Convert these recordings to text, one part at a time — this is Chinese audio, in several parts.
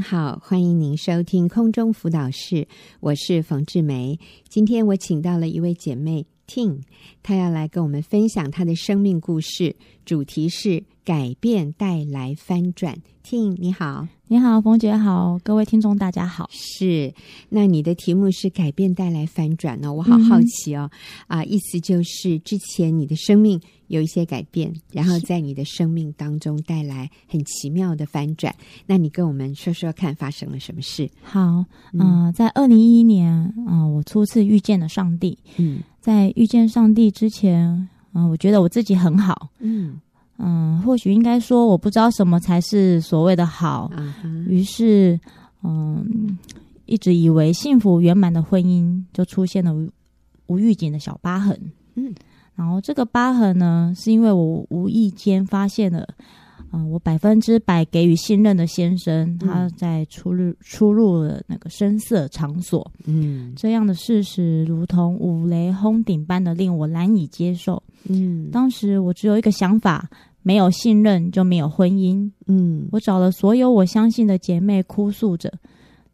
好，欢迎您收听空中辅导室，我是冯志梅。今天我请到了一位姐妹 Ting，她要来跟我们分享她的生命故事，主题是改变带来翻转。Ting，你好。你好，冯姐好，各位听众大家好。是，那你的题目是改变带来翻转呢？我好好奇哦。啊、嗯呃，意思就是之前你的生命有一些改变，然后在你的生命当中带来很奇妙的翻转。那你跟我们说说看，发生了什么事？好，嗯、呃，在二零一一年，啊、呃，我初次遇见了上帝。嗯，在遇见上帝之前，嗯、呃，我觉得我自己很好。嗯。嗯，或许应该说，我不知道什么才是所谓的好。Uh-huh. 于是，嗯，一直以为幸福圆满的婚姻就出现了无，无预警的小疤痕。嗯，然后这个疤痕呢，是因为我无意间发现了，嗯，我百分之百给予信任的先生，他在出入出入了那个声色场所。嗯，这样的事实如同五雷轰顶般的令我难以接受。嗯，当时我只有一个想法。没有信任就没有婚姻。嗯，我找了所有我相信的姐妹哭诉着，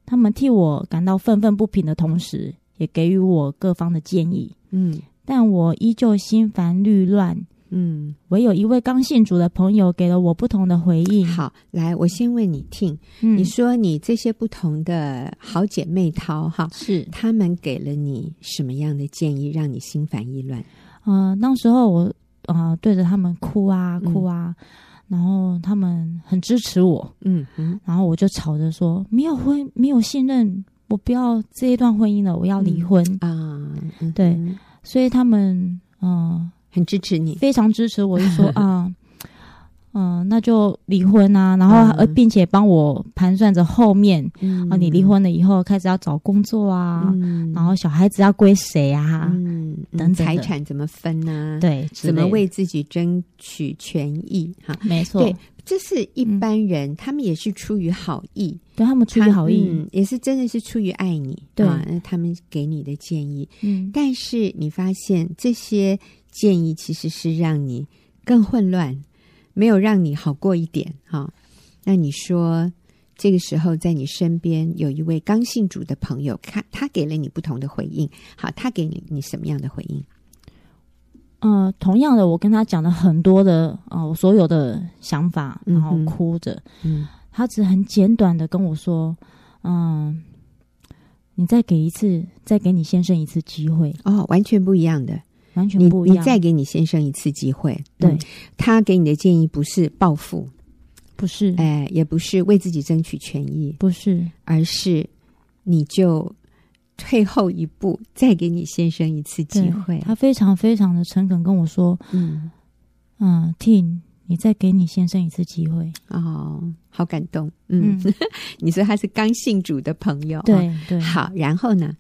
她们替我感到愤愤不平的同时，也给予我各方的建议。嗯，但我依旧心烦虑乱。嗯，唯有一位刚信主的朋友给了我不同的回应。好，来，我先问你听，嗯，你说你这些不同的好姐妹淘哈，是他们给了你什么样的建议，让你心烦意乱？嗯、呃，那时候我。啊、呃，对着他们哭啊哭啊，嗯、然后他们很支持我，嗯嗯，然后我就吵着说，没有婚，没有信任，我不要这一段婚姻了，我要离婚、嗯、啊，嗯、对，所以他们嗯、呃、很支持你，非常支持我，就说 啊。嗯、呃，那就离婚啊，然后呃，并且帮我盘算着后面、嗯、啊，你离婚了以后开始要找工作啊，嗯、然后小孩子要归谁啊，嗯，等财产怎么分呢、啊？对，怎么为自己争取权益？哈，没错，对，这是一般人，嗯、他们也是出于好意，对他们出于好意、嗯，也是真的是出于爱你，对。啊，那他们给你的建议，嗯，但是你发现这些建议其实是让你更混乱。没有让你好过一点哈、哦，那你说这个时候在你身边有一位刚信主的朋友，看他给了你不同的回应，好，他给你你什么样的回应？嗯、呃，同样的，我跟他讲了很多的啊、呃，我所有的想法，然后哭着，嗯，嗯，他只很简短的跟我说，嗯、呃，你再给一次，再给你先生一次机会。哦，完全不一样的。完全不一样。你，你再给你先生一次机会，对、嗯、他给你的建议不是报复，不是，哎，也不是为自己争取权益，不是，而是你就退后一步，再给你先生一次机会。他非常非常的诚恳跟我说：“嗯嗯，Ting，你再给你先生一次机会。”哦，好感动。嗯，嗯 你说他是刚信主的朋友，对对。好，然后呢？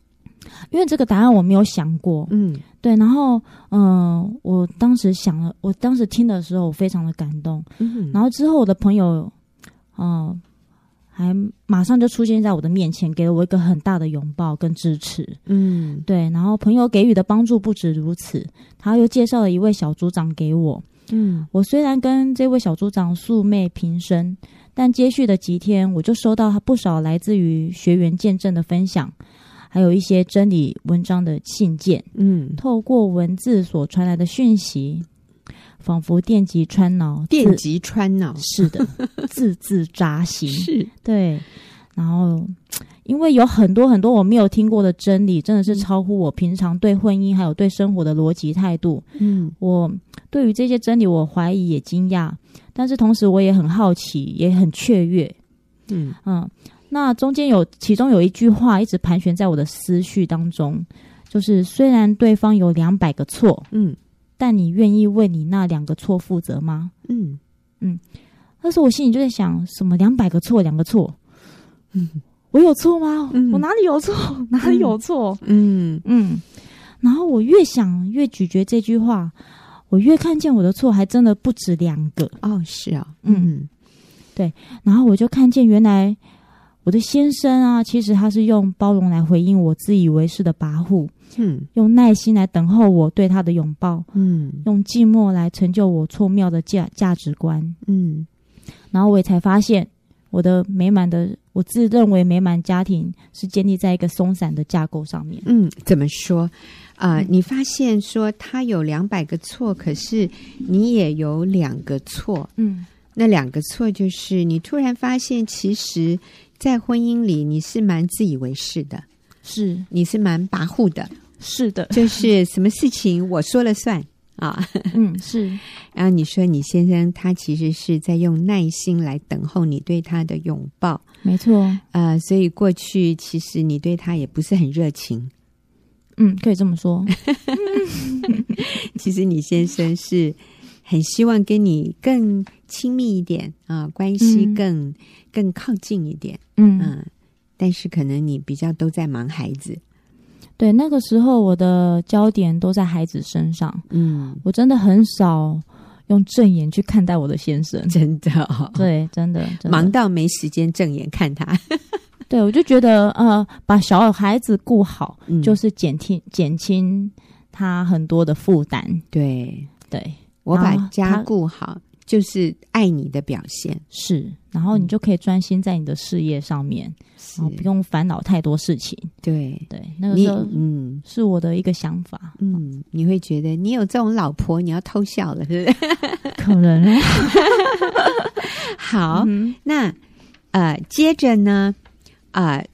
因为这个答案我没有想过，嗯，对，然后，嗯、呃，我当时想了，我当时听的时候，我非常的感动，嗯，然后之后我的朋友，嗯、呃，还马上就出现在我的面前，给了我一个很大的拥抱跟支持，嗯，对，然后朋友给予的帮助不止如此，他又介绍了一位小组长给我，嗯，我虽然跟这位小组长素昧平生，但接续的几天，我就收到他不少来自于学员见证的分享。还有一些真理文章的信件，嗯，透过文字所传来的讯息，仿佛电极穿脑，电极穿脑，是的，字字扎心，是对。然后，因为有很多很多我没有听过的真理，真的是超乎我平常对婚姻还有对生活的逻辑态度。嗯，我对于这些真理，我怀疑也惊讶，但是同时我也很好奇，也很雀跃。嗯嗯。那中间有其中有一句话一直盘旋在我的思绪当中，就是虽然对方有两百个错，嗯，但你愿意为你那两个错负责吗？嗯嗯，那时候我心里就在想，什么两百个错，两个错，嗯，我有错吗？嗯，我哪里有错？哪里有错？嗯嗯，然后我越想越咀嚼这句话，我越看见我的错还真的不止两个。哦，是啊，嗯，对，然后我就看见原来。我的先生啊，其实他是用包容来回应我自以为是的跋扈，嗯，用耐心来等候我对他的拥抱，嗯，用寂寞来成就我错谬的价价值观，嗯，然后我也才发现，我的美满的，我自认为美满家庭是建立在一个松散的架构上面。嗯，怎么说？啊、呃，你发现说他有两百个错，可是你也有两个错。嗯，那两个错就是你突然发现，其实，在婚姻里你是蛮自以为是的，是你是蛮跋扈的，是的，就是什么事情我说了算啊。嗯，是。然后你说你先生他其实是在用耐心来等候你对他的拥抱，没错。呃，所以过去其实你对他也不是很热情。嗯，可以这么说。其实你先生是很希望跟你更亲密一点啊，关系更、嗯、更靠近一点。嗯嗯，但是可能你比较都在忙孩子。对，那个时候我的焦点都在孩子身上。嗯，我真的很少用正眼去看待我的先生。真的、哦，对，真的，真的忙到没时间正眼看他。对，我就觉得呃，把小孩子顾好，嗯、就是减轻减轻他很多的负担。对对，我把家顾好，就是爱你的表现。是，然后你就可以专心在你的事业上面，然后不用烦恼太多事情。对对，那个时候嗯，是我的一个想法。嗯，你会觉得你有这种老婆，你要偷笑了，是不是？可能。好，嗯、那呃，接着呢？啊、呃，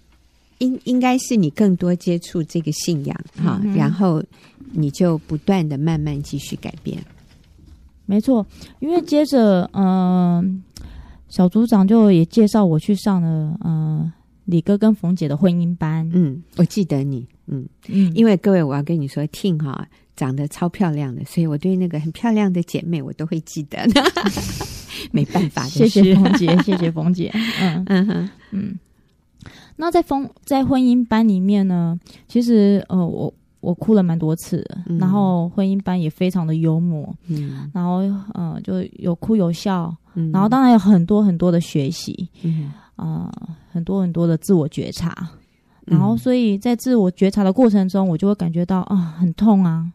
应应该是你更多接触这个信仰哈，嗯、然后你就不断的慢慢继续改变。没错，因为接着嗯、呃，小组长就也介绍我去上了嗯、呃，李哥跟冯姐的婚姻班。嗯，我记得你，嗯嗯，因为各位我要跟你说听哈，长得超漂亮的，所以我对那个很漂亮的姐妹我都会记得。没办法，谢谢冯姐，谢谢冯姐。嗯 嗯哼嗯。那在婚在婚姻班里面呢，其实呃，我我哭了蛮多次，嗯、然后婚姻班也非常的幽默，嗯，然后呃，就有哭有笑，嗯、然后当然有很多很多的学习，嗯。啊、呃，很多很多的自我觉察，嗯、然后所以在自我觉察的过程中，我就会感觉到啊、呃，很痛啊，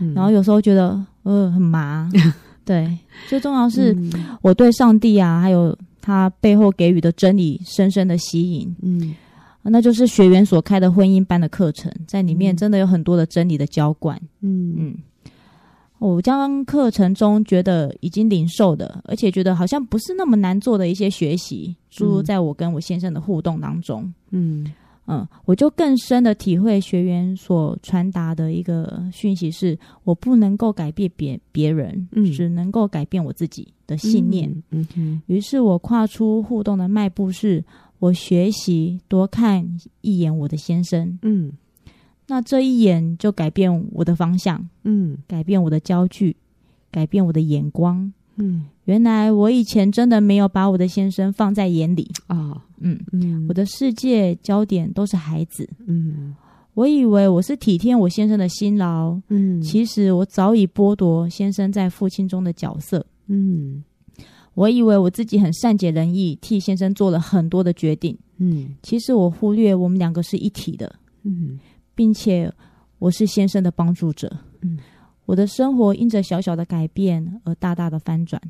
嗯、然后有时候觉得呃很麻，对，最重要是我对上帝啊，还有。他背后给予的真理深深的吸引，嗯，那就是学员所开的婚姻班的课程，在里面真的有很多的真理的浇灌，嗯。嗯，我将课程中觉得已经领受的，而且觉得好像不是那么难做的一些学习，注入在我跟我先生的互动当中，嗯。嗯，我就更深的体会学员所传达的一个讯息是：我不能够改变别别人，嗯，只能够改变我自己的信念。嗯，嗯，于是我跨出互动的迈步，是我学习多看一眼我的先生。嗯，那这一眼就改变我的方向，嗯，改变我的焦距，改变我的眼光。嗯，原来我以前真的没有把我的先生放在眼里啊。哦、嗯嗯，我的世界焦点都是孩子。嗯，我以为我是体贴我先生的辛劳。嗯，其实我早已剥夺先生在父亲中的角色。嗯，我以为我自己很善解人意，替先生做了很多的决定。嗯，其实我忽略我们两个是一体的。嗯，并且我是先生的帮助者。嗯。我的生活因着小小的改变而大大的翻转，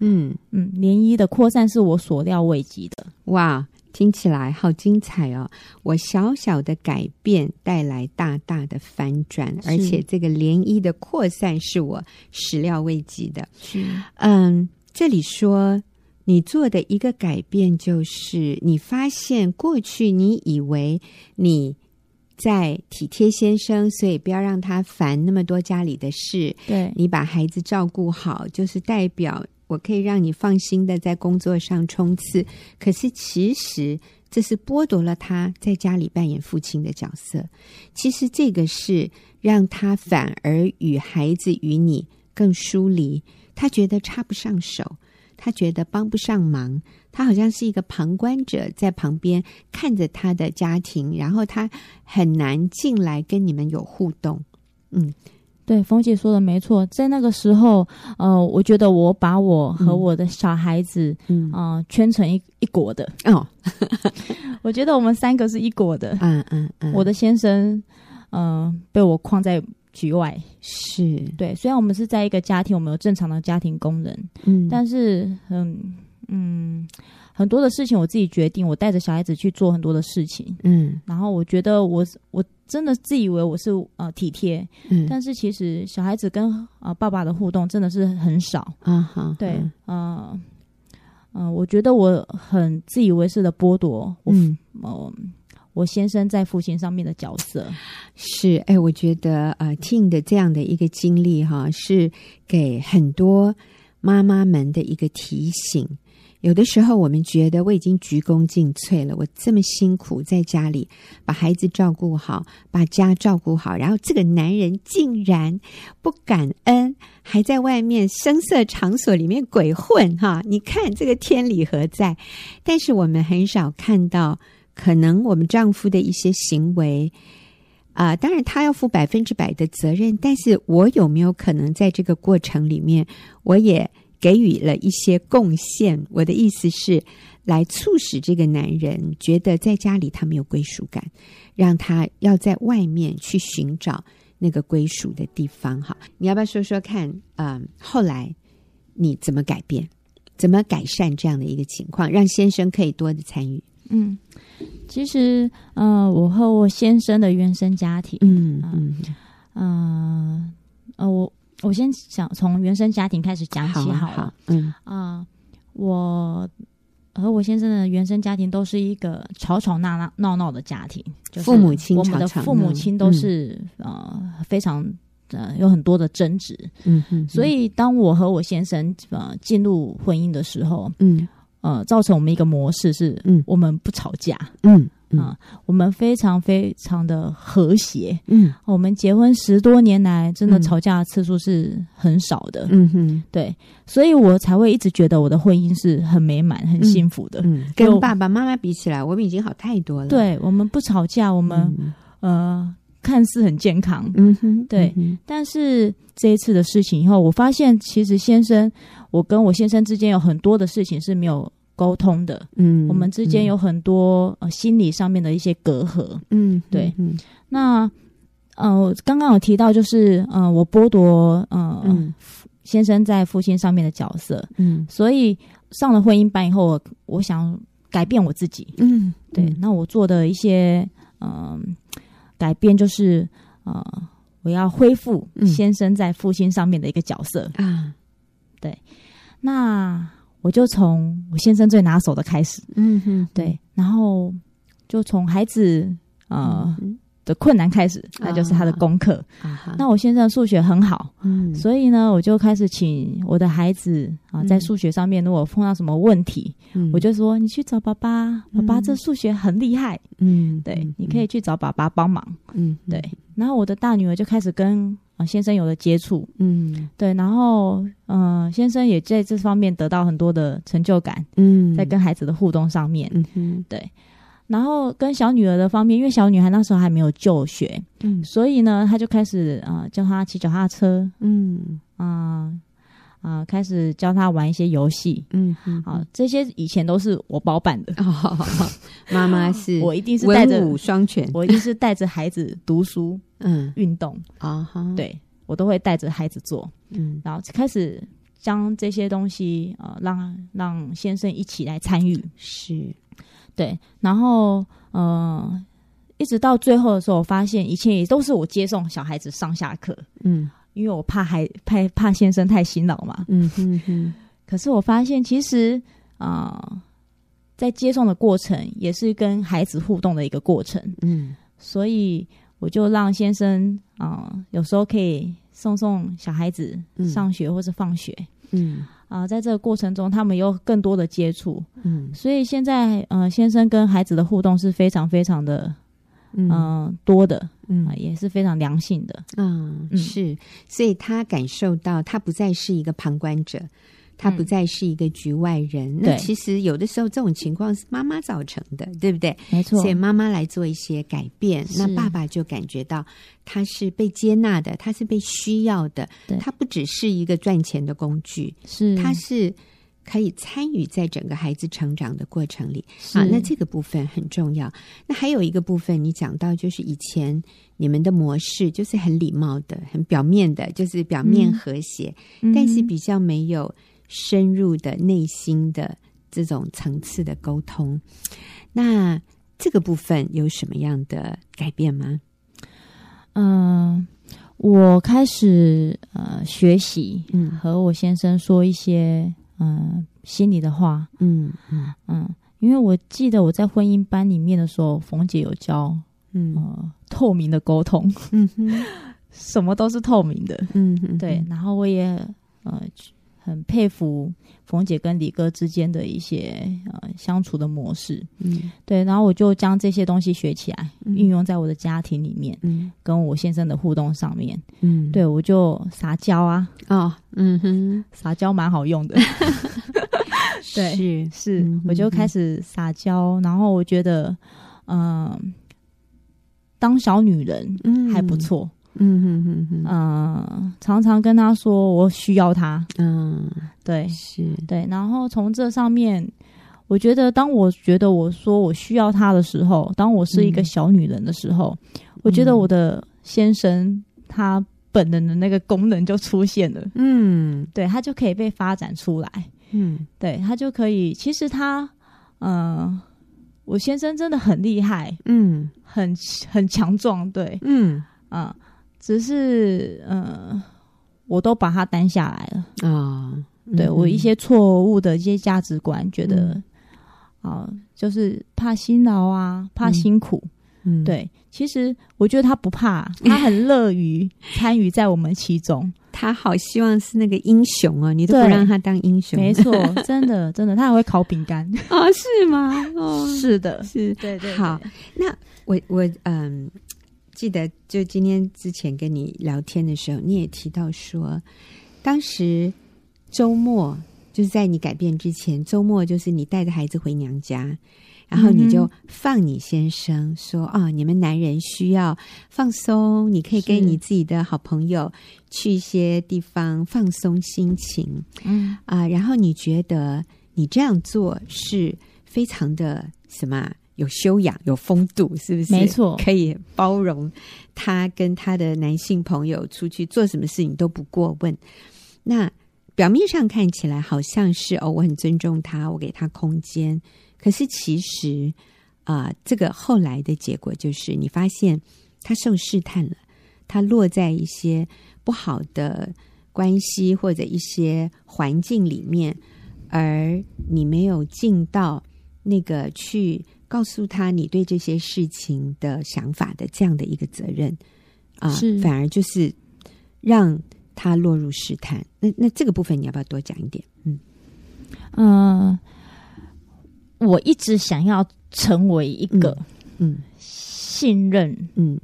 嗯嗯，涟漪的扩散是我所料未及的。哇，听起来好精彩哦！我小小的改变带来大大的翻转，而且这个涟漪的扩散是我始料未及的。是，嗯，这里说你做的一个改变就是你发现过去你以为你。在体贴先生，所以不要让他烦那么多家里的事。对，你把孩子照顾好，就是代表我可以让你放心的在工作上冲刺。可是其实这是剥夺了他在家里扮演父亲的角色。其实这个是让他反而与孩子与你更疏离，他觉得插不上手。他觉得帮不上忙，他好像是一个旁观者，在旁边看着他的家庭，然后他很难进来跟你们有互动。嗯，对，冯姐说的没错，在那个时候，呃，我觉得我把我和我的小孩子，嗯，呃，圈成一一国的哦，我觉得我们三个是一国的，嗯嗯嗯，我的先生，嗯、呃，被我框在。局外。是。对，虽然我们是在一个家庭，我们有正常的家庭功能，嗯，但是很嗯，很多的事情我自己决定，我带着小孩子去做很多的事情，嗯，然后我觉得我我真的自以为我是呃体贴，嗯，但是其实小孩子跟呃爸爸的互动真的是很少，啊哈，对，嗯、呃，嗯、呃，我觉得我很自以为是的剥夺，嗯，哦、呃。我先生在父亲上面的角色是，哎，我觉得呃，Ting 的这样的一个经历哈，是给很多妈妈们的一个提醒。有的时候我们觉得我已经鞠躬尽瘁了，我这么辛苦在家里把孩子照顾好，把家照顾好，然后这个男人竟然不感恩，还在外面声色场所里面鬼混哈！你看这个天理何在？但是我们很少看到。可能我们丈夫的一些行为，啊、当然他要负百分之百的责任，但是我有没有可能在这个过程里面，我也给予了一些贡献？我的意思是，来促使这个男人觉得在家里他没有归属感，让他要在外面去寻找那个归属的地方。哈，你要不要说说看？嗯、后来你怎么改变？怎么改善这样的一个情况，让先生可以多的参与？嗯。其实，呃，我和我先生的原生家庭，嗯嗯，呃，呃，我我先想从原生家庭开始讲起好了，好，嗯。啊、呃，我和我先生的原生家庭都是一个吵吵闹闹闹闹的家庭，就是父母亲，我们的父母亲都是、嗯、呃非常呃有很多的争执，嗯嗯，所以当我和我先生呃进入婚姻的时候，嗯。呃，造成我们一个模式是，嗯，我们不吵架，嗯啊、呃，我们非常非常的和谐，嗯，我们结婚十多年来，真的吵架的次数是很少的，嗯。哼，对，所以我才会一直觉得我的婚姻是很美满、很幸福的。嗯，跟爸爸妈妈比起来，我们已经好太多了。对，我们不吵架，我们、嗯、呃看似很健康，嗯哼，对。嗯、但是这一次的事情以后，我发现其实先生。我跟我先生之间有很多的事情是没有沟通的，嗯，我们之间有很多、嗯、呃心理上面的一些隔阂，嗯，对，嗯，那呃，刚刚有提到就是呃，我剥夺呃、嗯、先生在父亲上面的角色，嗯，所以上了婚姻班以后，我我想改变我自己，嗯，对，那我做的一些呃改变就是呃，我要恢复先生在父亲上面的一个角色。啊，对。那我就从我先生最拿手的开始，嗯哼，对，然后就从孩子呃、的困难开始，那就是他的功课。那我先生数学很好，嗯，所以呢，我就开始请我的孩子啊，在数学上面如果碰到什么问题，嗯、我就说你去找爸爸，爸爸这数学很厉害，嗯，对，你可以去找爸爸帮忙，嗯哼，对。然后我的大女儿就开始跟。先生有了接触，嗯，对，然后，嗯、呃，先生也在这方面得到很多的成就感，嗯，在跟孩子的互动上面，嗯哼，对，然后跟小女儿的方面，因为小女孩那时候还没有就学，嗯，所以呢，他就开始啊、呃，教她骑脚踏车，嗯，啊啊、呃呃，开始教她玩一些游戏，嗯哼，好，这些以前都是我包办的，哦，妈妈是 我一定是带着文武双全，我一定是带着孩子读书。嗯，运动。啊，uh. 对，我都会带着孩子做，嗯，然后开始将这些东西呃，让让先生一起来参与，是，对，然后呃，一直到最后的时候，我发现一切也都是我接送小孩子上下课，嗯，因为我怕孩怕怕先生太辛劳嘛，嗯哼哼，可是我发现其实啊、呃，在接送的过程也是跟孩子互动的一个过程，嗯，所以。我就让先生啊、呃，有时候可以送送小孩子上学或者放学，嗯啊、呃，在这个过程中，他们有更多的接触，嗯，所以现在呃，先生跟孩子的互动是非常非常的嗯、呃、多的，嗯、呃，也是非常良性的，嗯，是，所以他感受到他不再是一个旁观者。他不再是一个局外人，嗯、那其实有的时候这种情况是妈妈造成的，对不对？没错。所以妈妈来做一些改变，那爸爸就感觉到他是被接纳的，他是被需要的，对他不只是一个赚钱的工具，是他是可以参与在整个孩子成长的过程里是啊。那这个部分很重要。那还有一个部分，你讲到就是以前你们的模式就是很礼貌的、很表面的，就是表面和谐，嗯、但是比较没有。深入的内心的这种层次的沟通。那这个部分有什么样的改变吗？嗯、呃，我开始呃学习，嗯，和我先生说一些嗯、呃、心里的话，嗯嗯。嗯，因为我记得我在婚姻班里面的时候，冯姐有教，嗯、呃、透明的沟通，什么都是透明的，嗯哼，对，然后我也呃。很佩服冯姐跟李哥之间的一些呃相处的模式，嗯，对，然后我就将这些东西学起来，嗯、运用在我的家庭里面，嗯，跟我先生的互动上面，嗯，对，我就撒娇啊，哦，嗯哼，撒娇蛮好用的，对，是是，嗯、我就开始撒娇，然后我觉得，嗯、呃，当小女人还不错。嗯嗯哼哼哼，嗯，常常跟他说我需要他，嗯，对，是。对，然后从这上面，我觉得当我觉得我说我需要他的时候，当我是一个小女人的时候，嗯、我觉得我的先生他本能的那个功能就出现了，嗯，对，他就可以被发展出来，嗯，对，他就可以，其实他，嗯、呃，我先生真的很厉害，嗯，很很强壮，对，嗯，啊。只是，嗯、呃，我都把它担下来了啊。对我一些错误的一些价值观，觉得啊、嗯呃，就是怕辛劳啊，怕辛苦。嗯，对，其实我觉得他不怕，他很乐于参与在我们其中。他好希望是那个英雄啊，你都不让他当英雄。没错，真的，真的，他还会烤饼干啊？是吗？哦，是的，是，对，对对。好，那我我嗯。记得就今天之前跟你聊天的时候，你也提到说，当时周末就是在你改变之前，周末就是你带着孩子回娘家，然后你就放你先生说：“啊、嗯哦，你们男人需要放松，你可以跟你自己的好朋友去一些地方放松心情。”嗯啊，然后你觉得你这样做是非常的什么？有修养、有风度，是不是？没错，可以包容他跟他的男性朋友出去做什么事情都不过问。那表面上看起来好像是哦，我很尊重他，我给他空间。可是其实啊、呃，这个后来的结果就是，你发现他受试探了，他落在一些不好的关系或者一些环境里面，而你没有尽到那个去。告诉他你对这些事情的想法的这样的一个责任啊，是反而就是让他落入试探。那那这个部分你要不要多讲一点？嗯嗯、呃，我一直想要成为一个嗯信任嗯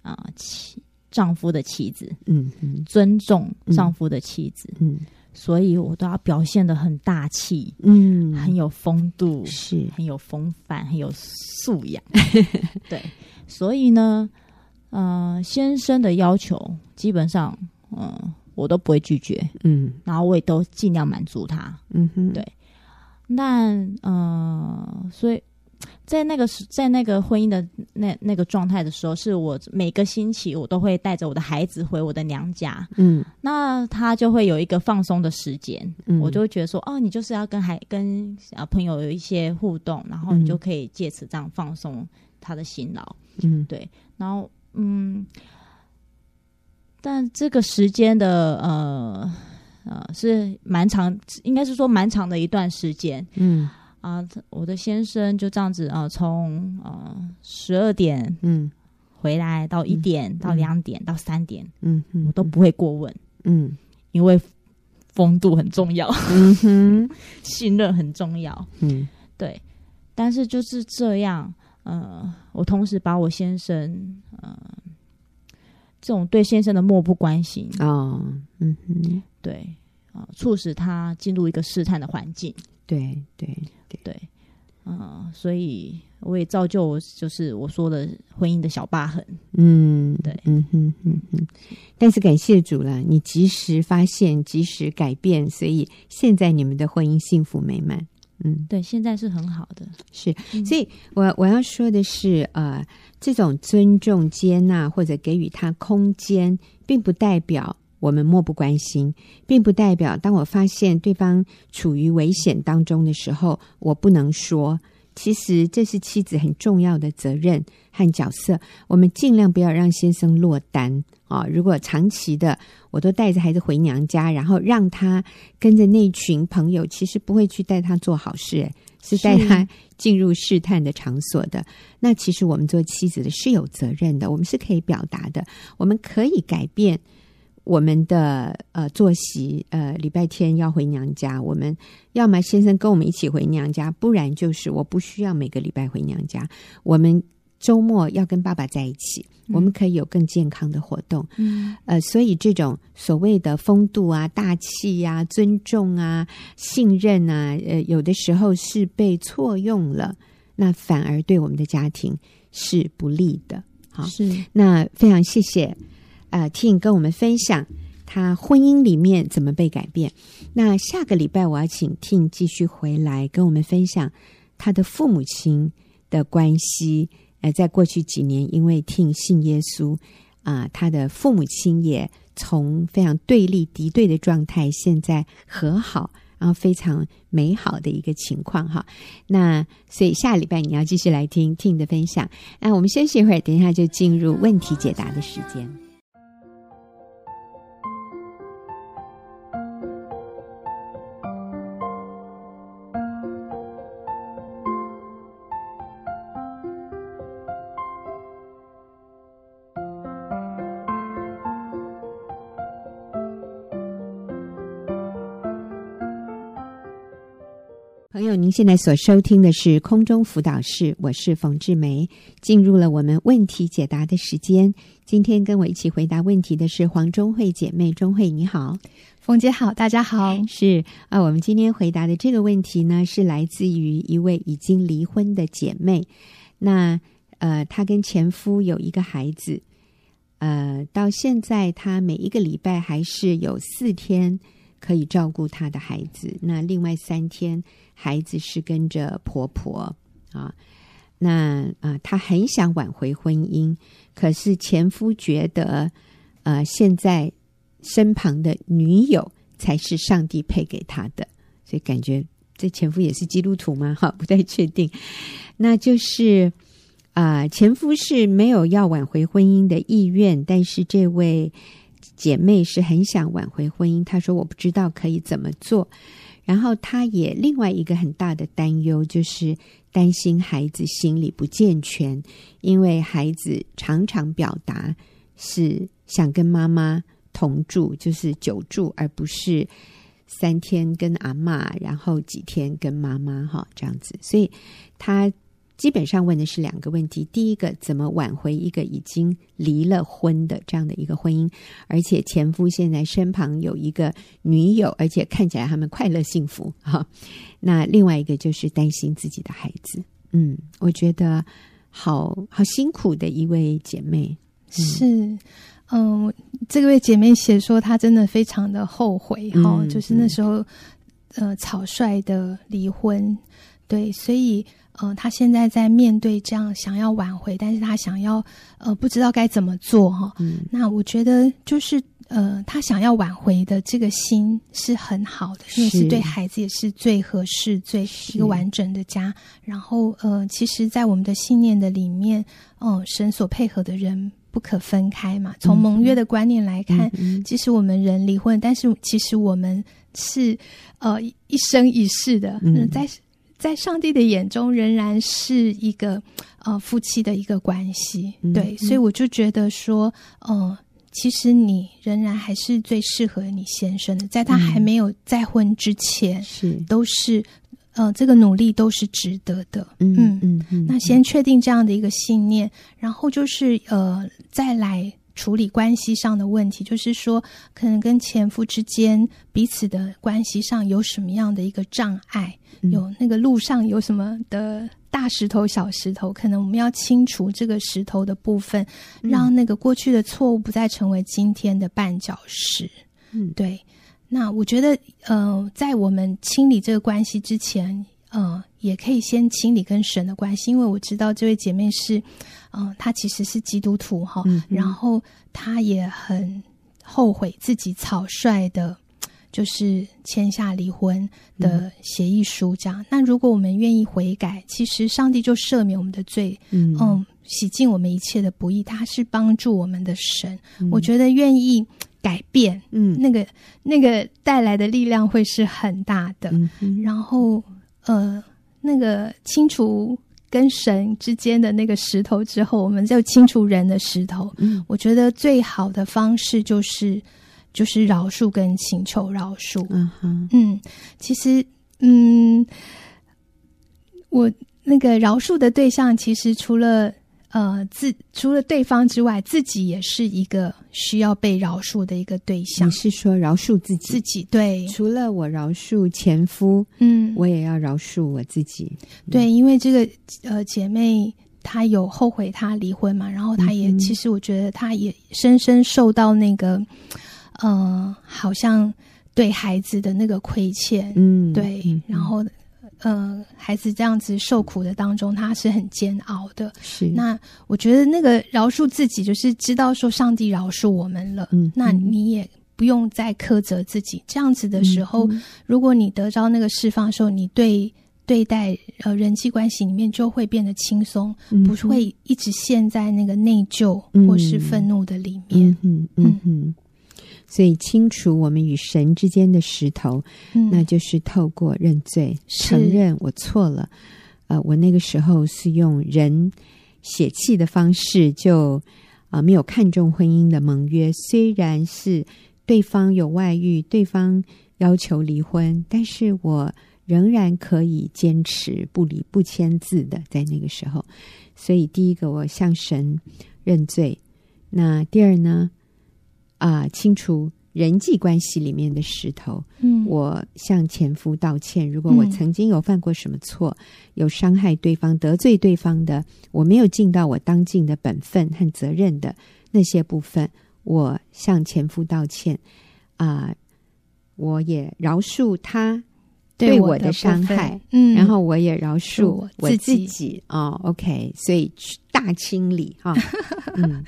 啊妻丈夫的妻子，嗯嗯，尊重丈夫的妻子，嗯。嗯所以我都要表现的很大气，嗯，很有风度，是很有风范，很有素养。对，所以呢，呃，先生的要求基本上，嗯、呃，我都不会拒绝，嗯，然后我也都尽量满足他，嗯哼，对。那，呃，所以。在那个时，在那个婚姻的那那个状态的时候，是我每个星期我都会带着我的孩子回我的娘家。嗯，那他就会有一个放松的时间。嗯，我就会觉得说，哦，你就是要跟孩跟小朋友有一些互动，然后你就可以借此这样放松他的辛劳。嗯，对。然后，嗯，但这个时间的呃呃是蛮长，应该是说蛮长的一段时间。嗯。啊，我的先生就这样子啊，从呃十二点嗯。回来到一点、嗯、到两点、嗯、到三点，嗯，嗯我都不会过问，嗯，因为风度很重要，嗯哼，信任很重要，嗯，对。但是就是这样，呃，我同时把我先生呃这种对先生的漠不关心啊、哦，嗯哼，对啊，促使他进入一个试探的环境，对对。对，啊、呃，所以我也造就我，就是我说的婚姻的小疤痕。嗯，对，嗯哼嗯哼。但是感谢主了，你及时发现，及时改变，所以现在你们的婚姻幸福美满。嗯，对，现在是很好的。是，所以我我要说的是，呃，这种尊重、接纳或者给予他空间，并不代表。我们漠不关心，并不代表当我发现对方处于危险当中的时候，我不能说。其实这是妻子很重要的责任和角色。我们尽量不要让先生落单啊！如果长期的我都带着孩子回娘家，然后让他跟着那群朋友，其实不会去带他做好事，是带他进入试探的场所的。那其实我们做妻子的是有责任的，我们是可以表达的，我们可以改变。我们的呃作息，呃礼拜天要回娘家，我们要么先生跟我们一起回娘家，不然就是我不需要每个礼拜回娘家。我们周末要跟爸爸在一起，我们可以有更健康的活动。嗯，呃，所以这种所谓的风度啊、大气呀、啊、尊重啊、信任啊，呃，有的时候是被错用了，那反而对我们的家庭是不利的。好，是那非常谢谢。呃，Tim 跟我们分享他婚姻里面怎么被改变。那下个礼拜我要请 Tim 继续回来跟我们分享他的父母亲的关系。呃，在过去几年，因为 Tim 信耶稣啊，呃，他的父母亲也从非常对立敌对的状态，现在和好，然后非常美好的一个情况哈。那所以下礼拜你要继续来听听的分享。那我们休息一会儿，等一下就进入问题解答的时间。您现在所收听的是空中辅导室，我是冯志梅。进入了我们问题解答的时间。今天跟我一起回答问题的是黄中慧姐妹，中慧你好，冯姐好，大家好。是啊，我们今天回答的这个问题呢，是来自于一位已经离婚的姐妹。那呃，她跟前夫有一个孩子，呃，到现在她每一个礼拜还是有四天可以照顾她的孩子，那另外三天。孩子是跟着婆婆啊，那啊，她很想挽回婚姻，可是前夫觉得，呃，现在身旁的女友才是上帝配给他的，所以感觉这前夫也是基督徒吗？哈，不太确定。那就是啊，前夫是没有要挽回婚姻的意愿，但是这位姐妹是很想挽回婚姻。她说：“我不知道可以怎么做。”然后，她也另外一个很大的担忧，就是担心孩子心理不健全，因为孩子常常表达是想跟妈妈同住，就是久住，而不是三天跟阿嬷，然后几天跟妈妈，哈，这样子。所以她。基本上问的是两个问题：第一个，怎么挽回一个已经离了婚的这样的一个婚姻，而且前夫现在身旁有一个女友，而且看起来他们快乐幸福哈。那另外一个就是担心自己的孩子。嗯，我觉得好好辛苦的一位姐妹。嗯是，嗯，这位姐妹写说她真的非常的后悔哈，嗯，就是那时候呃草率的离婚，对，所以。嗯、呃，他现在在面对这样想要挽回，但是他想要呃不知道该怎么做哈。嗯，那我觉得就是呃，他想要挽回的这个心是很好的，因为是对孩子也是最合适、最一个完整的家。然后呃，其实，在我们的信念的里面，嗯、呃，神所配合的人不可分开嘛。从盟约的观念来看，嗯、即使我们人离婚，但是其实我们是呃一生一世的。嗯，在。在上帝的眼中，仍然是一个呃夫妻的一个关系，对，嗯、所以我就觉得说，呃，其实你仍然还是最适合你先生的，在他还没有再婚之前，是、嗯、都是呃这个努力都是值得的，嗯嗯嗯，嗯。那先确定这样的一个信念，然后就是呃再来处理关系上的问题，就是说可能跟前夫之间彼此的关系上有什么样的一个障碍。有那个路上有什么的大石头、小石头，可能我们要清除这个石头的部分，让那个过去的错误不再成为今天的绊脚石。嗯，对。那我觉得，呃，在我们清理这个关系之前，呃，也可以先清理跟神的关系，因为我知道这位姐妹是，嗯、呃，她其实是基督徒哈、嗯，然后她也很。后悔自己草率的，就是签下离婚的协议书这样。嗯、那如果我们愿意悔改，其实上帝就赦免我们的罪，嗯，嗯，洗净我们一切的不义。他是帮助我们的神，嗯、我觉得愿意改变，嗯，那个那个带来的力量会是很大的。嗯、然后，呃，那个清除。跟神之间的那个石头之后，我们就清除人的石头。嗯，我觉得最好的方式就是就是饶恕跟请求饶恕。嗯哼，嗯，其实，嗯，我那个饶恕的对象，其实除了。呃，自除了对方之外，自己也是一个需要被饶恕的一个对象。你是说饶恕自己？自己对。除了我饶恕前夫，嗯，我也要饶恕我自己。对，因为这个呃姐妹她有后悔她离婚嘛，然后她也、嗯、其实我觉得她也深深受到那个呃，好像对孩子的那个亏欠，嗯，对，嗯、然后。呃，孩子这样子受苦的当中，他是很煎熬的。是，那我觉得那个饶恕自己，就是知道说上帝饶恕我们了。嗯，那你也不用再苛责自己。这样子的时候，嗯、如果你得到那个释放的时候，你对对待呃人际关系里面就会变得轻松，嗯、不会一直陷在那个内疚或是愤怒的里面。嗯嗯嗯。嗯所以清除我们与神之间的石头，嗯、那就是透过认罪，承认我错了。呃，我那个时候是用人血气的方式就，就、呃、啊没有看重婚姻的盟约。虽然是对方有外遇，对方要求离婚，但是我仍然可以坚持不离不签字的。在那个时候，所以第一个我向神认罪。那第二呢？啊，清除人际关系里面的石头。嗯，我向前夫道歉。如果我曾经有犯过什么错，嗯、有伤害对方、得罪对方的，我没有尽到我当尽的本分和责任的那些部分，我向前夫道歉。啊，我也饶恕他对我的伤害。嗯，然后我也饶恕我自己。哦，OK，所以大清理哈。嗯，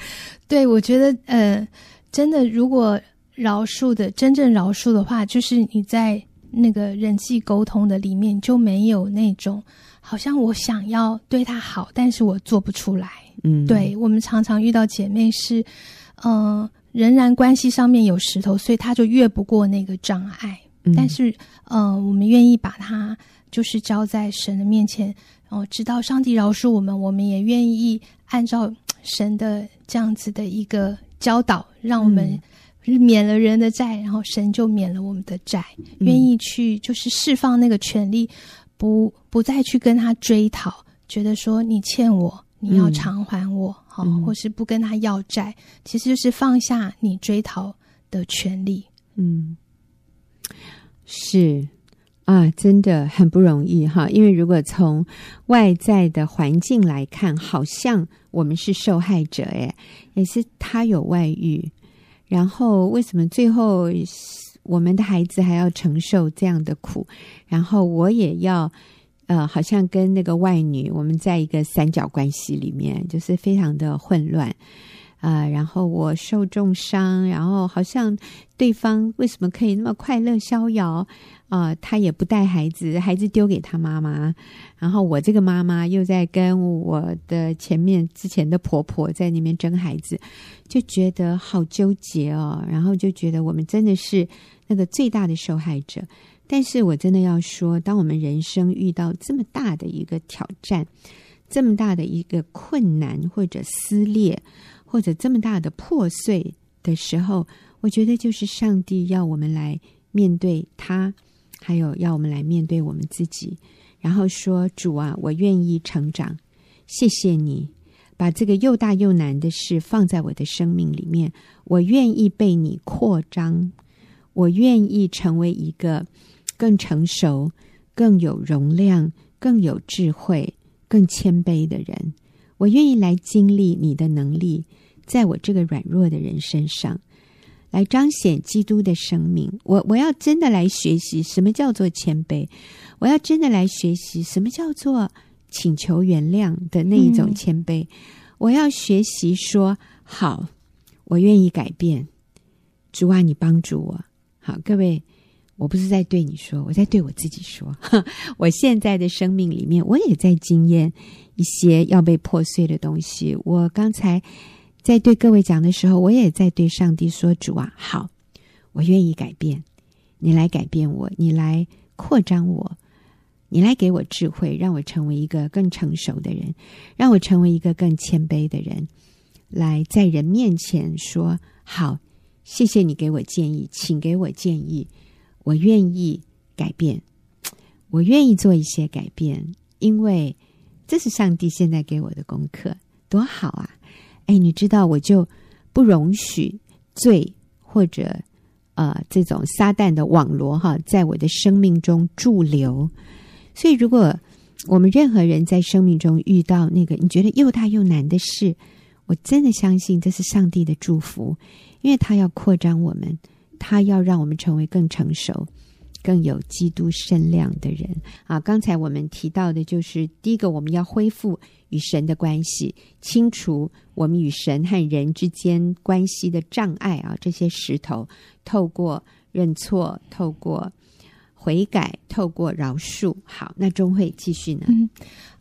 对，我觉得呃。真的，如果饶恕的真正饶恕的话，就是你在那个人际沟通的里面就没有那种好像我想要对他好，但是我做不出来。嗯，对，我们常常遇到姐妹是，嗯、呃，仍然关系上面有石头，所以他就越不过那个障碍。嗯、但是，嗯、呃，我们愿意把它就是交在神的面前，然后知道上帝饶恕我们，我们也愿意按照神的这样子的一个。教导让我们免了人的债，嗯、然后神就免了我们的债。愿意去就是释放那个权利，不不再去跟他追讨，觉得说你欠我，你要偿还我，好、嗯，或是不跟他要债，其实就是放下你追讨的权利。嗯，是。啊，真的很不容易哈！因为如果从外在的环境来看，好像我们是受害者，诶，也是他有外遇，然后为什么最后我们的孩子还要承受这样的苦？然后我也要，呃，好像跟那个外女，我们在一个三角关系里面，就是非常的混乱。啊、然后我受重伤，然后好像对方为什么可以那么快乐逍遥啊、他也不带孩子，孩子丢给他妈妈，然后我这个妈妈又在跟我的前面之前的婆婆在那边争孩子，就觉得好纠结哦。然后就觉得我们真的是那个最大的受害者。但是我真的要说，当我们人生遇到这么大的一个挑战，这么大的一个困难或者撕裂。或者这么大的破碎的时候，我觉得就是上帝要我们来面对他，还有要我们来面对我们自己，然后说：“主啊，我愿意成长，谢谢你把这个又大又难的事放在我的生命里面，我愿意被你扩张，我愿意成为一个更成熟、更有容量、更有智慧、更谦卑的人，我愿意来经历你的能力。”在我这个软弱的人身上，来彰显基督的生命。我我要真的来学习什么叫做谦卑，我要真的来学习什么叫做请求原谅的那一种谦卑。嗯、我要学习说好，我愿意改变。主啊，你帮助我。好，各位，我不是在对你说，我在对我自己说。我现在的生命里面，我也在经验一些要被破碎的东西。我刚才在对各位讲的时候，我也在对上帝说：“主啊，好，我愿意改变，你来改变我，你来扩张我。”你来给我智慧，让我成为一个更成熟的人，让我成为一个更谦卑的人，来在人面前说好。谢谢你给我建议，请给我建议，我愿意改变，我愿意做一些改变，因为这是上帝现在给我的功课，多好啊！哎，你知道，我就不容许罪或者呃这种撒旦的网罗哈，在我的生命中驻留。所以，如果我们任何人在生命中遇到那个你觉得又大又难的事，我真的相信这是上帝的祝福，因为他要扩张我们，他要让我们成为更成熟、更有基督身量的人。啊，刚才我们提到的就是第一个，我们要恢复与神的关系，清除我们与神和人之间关系的障碍啊，这些石头，透过认错，透过。悔改，透过饶恕，好，那终会继续呢？嗯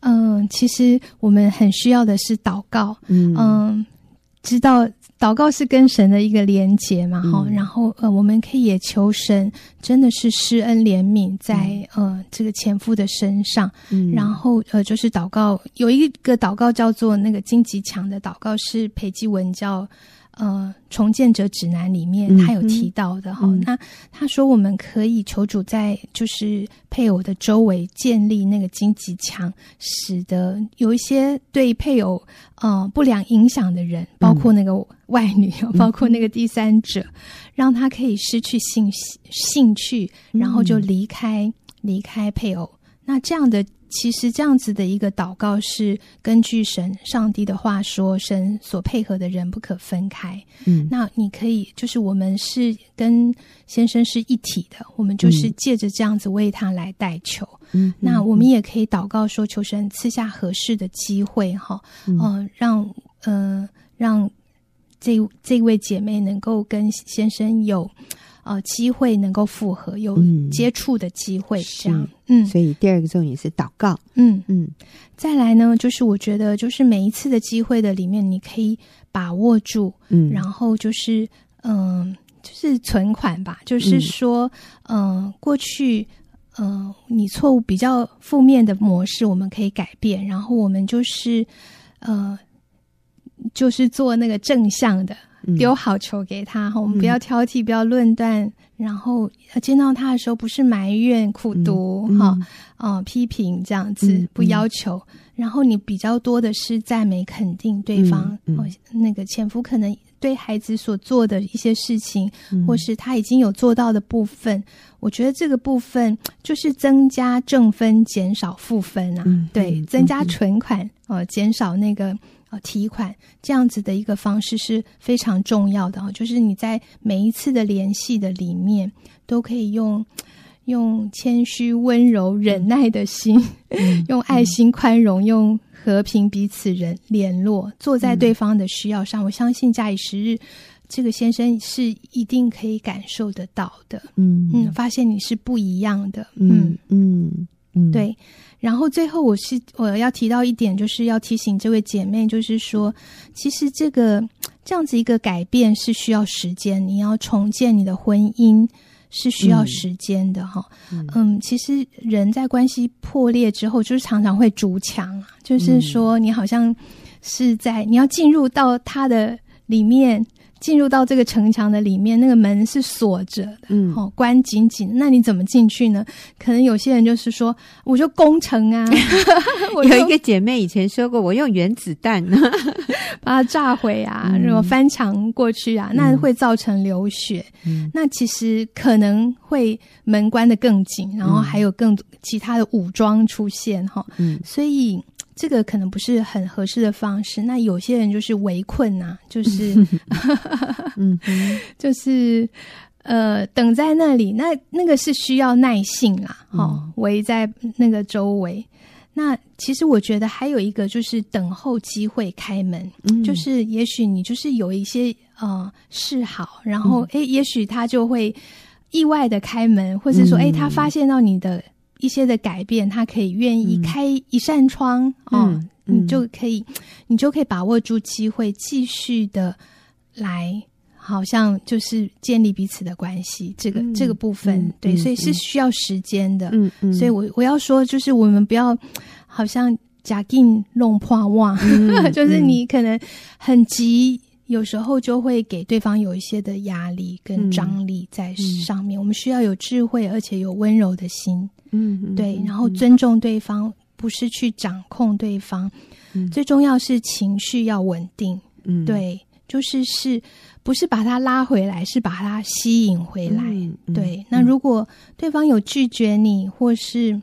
嗯、呃，其实我们很需要的是祷告，嗯、呃，知道祷告是跟神的一个连结嘛，哈、嗯，然后呃，我们可以也求神真的是施恩怜悯在、嗯、呃这个前夫的身上，嗯，然后呃就是祷告有一个祷告叫做那个荆棘墙的祷告，是裴基文教。呃，重建者指南里面他有提到的哈、嗯，那他说我们可以求主在就是配偶的周围建立那个荆棘墙，使得有一些对配偶呃不良影响的人，包括那个外女，嗯、包括那个第三者，让他可以失去兴兴趣，然后就离开、嗯、离开配偶。那这样的。其实这样子的一个祷告是根据神上帝的话说，神所配合的人不可分开。嗯，那你可以就是我们是跟先生是一体的，我们就是借着这样子为他来代求。嗯，那我们也可以祷告说，求神赐下合适的机会，哈，嗯，让呃让这这位姐妹能够跟先生有。呃，机会能够复合，有接触的机会，这样，嗯，所以第二个重点是祷告，嗯。嗯，再来呢，就是我觉得，就是每一次的机会的里面，你可以把握住，嗯，然后就是，嗯、呃，就是存款吧，就是说，嗯、呃，过去，嗯、呃，你错误比较负面的模式，我们可以改变，然后我们就是，呃，就是做那个正向的。丢好球给他哈，我们不要挑剔，不要论断，然后见到他的时候不是埋怨、苦读，哈、嗯，啊、嗯，批评这样子，不要求。然后你比较多的是赞美、肯定对方。嗯嗯、那个潜夫可能对孩子所做的一些事情，或是他已经有做到的部分，我觉得这个部分就是增加正分，减少负分啊。对，增加存款，呃，减少那个。呃，提款这样子的一个方式是非常重要的啊，就是你在每一次的联系的里面，都可以用用谦虚、温柔、忍耐的心，嗯、用爱心宽容，用和平彼此人联络，坐在对方的需要上。嗯、我相信假以时日，这个先生是一定可以感受得到的。嗯嗯，发现你是不一样的。嗯嗯嗯，对。然后最后，我是我要提到一点，就是要提醒这位姐妹，就是说，其实这个这样子一个改变是需要时间，你要重建你的婚姻是需要时间的哈。嗯，嗯，其实人在关系破裂之后，就是常常会筑墙，就是说你好像是在你要进入到他的里面。进入到这个城墙的里面，那个门是锁着的，嗯，哦，关紧紧。那你怎么进去呢？可能有些人就是说，我就攻城啊。我有一个姐妹以前说过，我用原子弹 把它炸毁啊，如果翻墙过去啊，那会造成流血。嗯，那其实可能会门关得更紧，然后还有更其他的武装出现哈。嗯，所以。这个可能不是很合适的方式。那有些人就是围困呐、啊，就是，嗯，就是呃，等在那里。那那个是需要耐性啦，哦，围在那个周围。那其实我觉得还有一个就是等候机会开门，嗯、就是也许你就是有一些呃示好，然后哎、嗯，也许他就会意外的开门，或者说哎，他发现到你的一些的改变，他可以愿意开一扇窗哦、嗯嗯，你就可以，你就可以把握住机会，继续的来。好像就是建立彼此的关系，这个、嗯、这个部分、嗯，对、嗯，所以是需要时间的。嗯嗯，所以我我要说，就是我们不要好像假定弄破袜，嗯、就是你可能很急、嗯，有时候就会给对方有一些的压力跟张力在上面、嗯。我们需要有智慧，而且有温柔的心。嗯，对，然后尊重对方，不是去掌控对方。嗯，最重要是情绪要稳定。嗯，对，就是是。不是把他拉回来，是把他吸引回来。嗯嗯、对，那如果对方有拒绝你，或是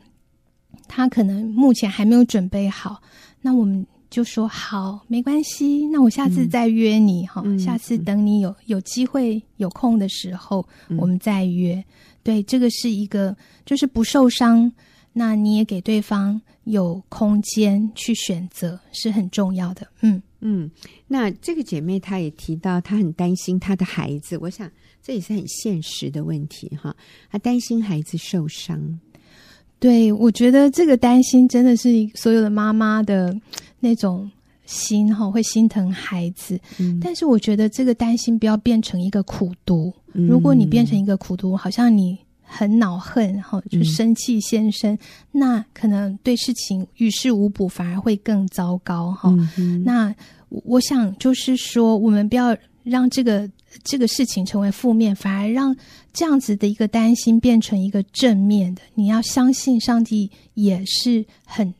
他可能目前还没有准备好，那我们就说好，没关系。那我下次再约你哈、嗯，下次等你有有机会有空的时候，嗯、我们再约。对，这个是一个就是不受伤，那你也给对方有空间去选择，是很重要的。嗯。嗯，那这个姐妹她也提到，她很担心她的孩子。我想这也是很现实的问题哈，她担心孩子受伤。对，我觉得这个担心真的是所有的妈妈的那种心哈，会心疼孩子。嗯，但是我觉得这个担心不要变成一个苦读。嗯，如果你变成一个苦读，好像你很恼恨哈，就生气先生，嗯，那可能对事情于事无补，反而会更糟糕哈，嗯。那我想就是说，我们不要让这个这个事情成为负面，反而让这样子的一个担心变成一个正面的。你要相信上帝也是很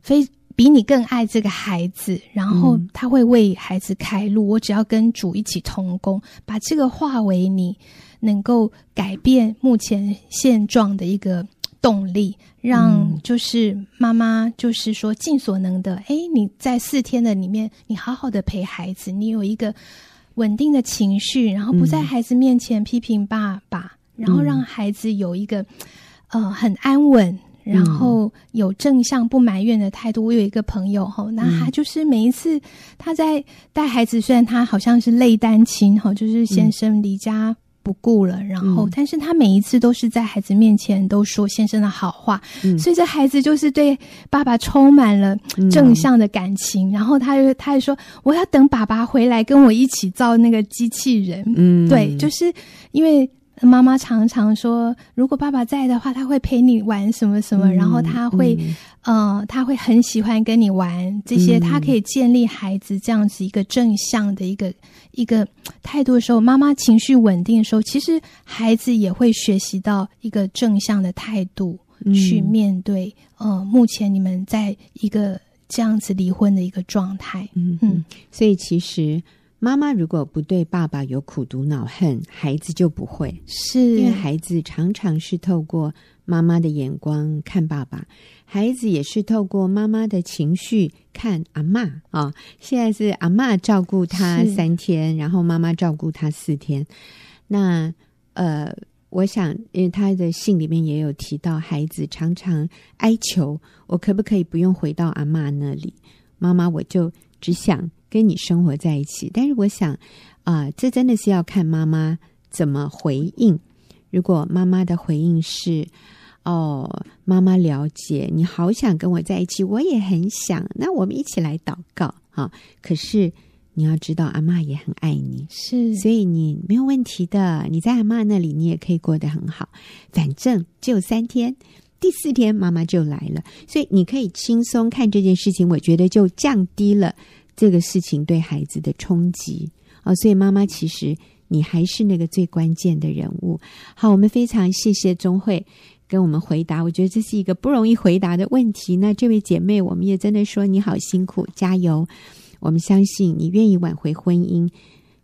非比你更爱这个孩子，然后他会为孩子开路。我只要跟主一起同工，把这个化为你能够改变目前现状的一个。动力让就是妈妈，就是说尽所能的，哎，你在四天的里面，你好好的陪孩子，你有一个稳定的情绪，然后不在孩子面前批评爸爸，然后让孩子有一个呃很安稳，然后有正向不埋怨的态度。我有一个朋友哈，那他就是每一次他在带孩子，虽然他好像是类单亲哈，就是先生离家。不顾了，然后、嗯，但是他每一次都是在孩子面前都说先生的好话，嗯、所以这孩子就是对爸爸充满了正向的感情。嗯、然后他就他就说，我要等爸爸回来跟我一起造那个机器人。嗯，对，就是因为。妈妈常常说，如果爸爸在的话，他会陪你玩什么什么，嗯、然后他会，嗯、呃，他会很喜欢跟你玩这些，他可以建立孩子这样子一个正向的一个一个态度的时候，妈妈情绪稳定的时候，其实孩子也会学习到一个正向的态度去面对。嗯、呃，目前你们在一个这样子离婚的一个状态，嗯嗯，所以其实。妈妈如果不对爸爸有苦毒恼恨，孩子就不会。是因为孩子常常是透过妈妈的眼光看爸爸，孩子也是透过妈妈的情绪看阿嬷啊、哦。现在是阿嬷照顾他三天，然后妈妈照顾他四天。那呃，我想，因为他的信里面也有提到，孩子常常哀求我，可不可以不用回到阿嬷那里？妈妈，我就只想。跟你生活在一起，但是我想啊、呃，这真的是要看妈妈怎么回应。如果妈妈的回应是“哦，妈妈了解你好想跟我在一起，我也很想”，那我们一起来祷告啊。可是你要知道，阿妈也很爱你，是，所以你没有问题的。你在阿妈那里，你也可以过得很好。反正只有三天，第四天妈妈就来了，所以你可以轻松看这件事情。我觉得就降低了。这个事情对孩子的冲击啊、哦，所以妈妈其实你还是那个最关键的人物。好，我们非常谢谢钟慧跟我们回答，我觉得这是一个不容易回答的问题。那这位姐妹，我们也真的说你好辛苦，加油！我们相信你愿意挽回婚姻，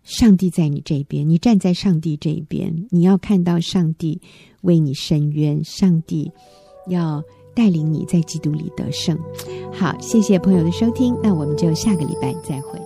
上帝在你这边，你站在上帝这边，你要看到上帝为你伸冤，上帝要。带领你在基督里得胜。好，谢谢朋友的收听，那我们就下个礼拜再会。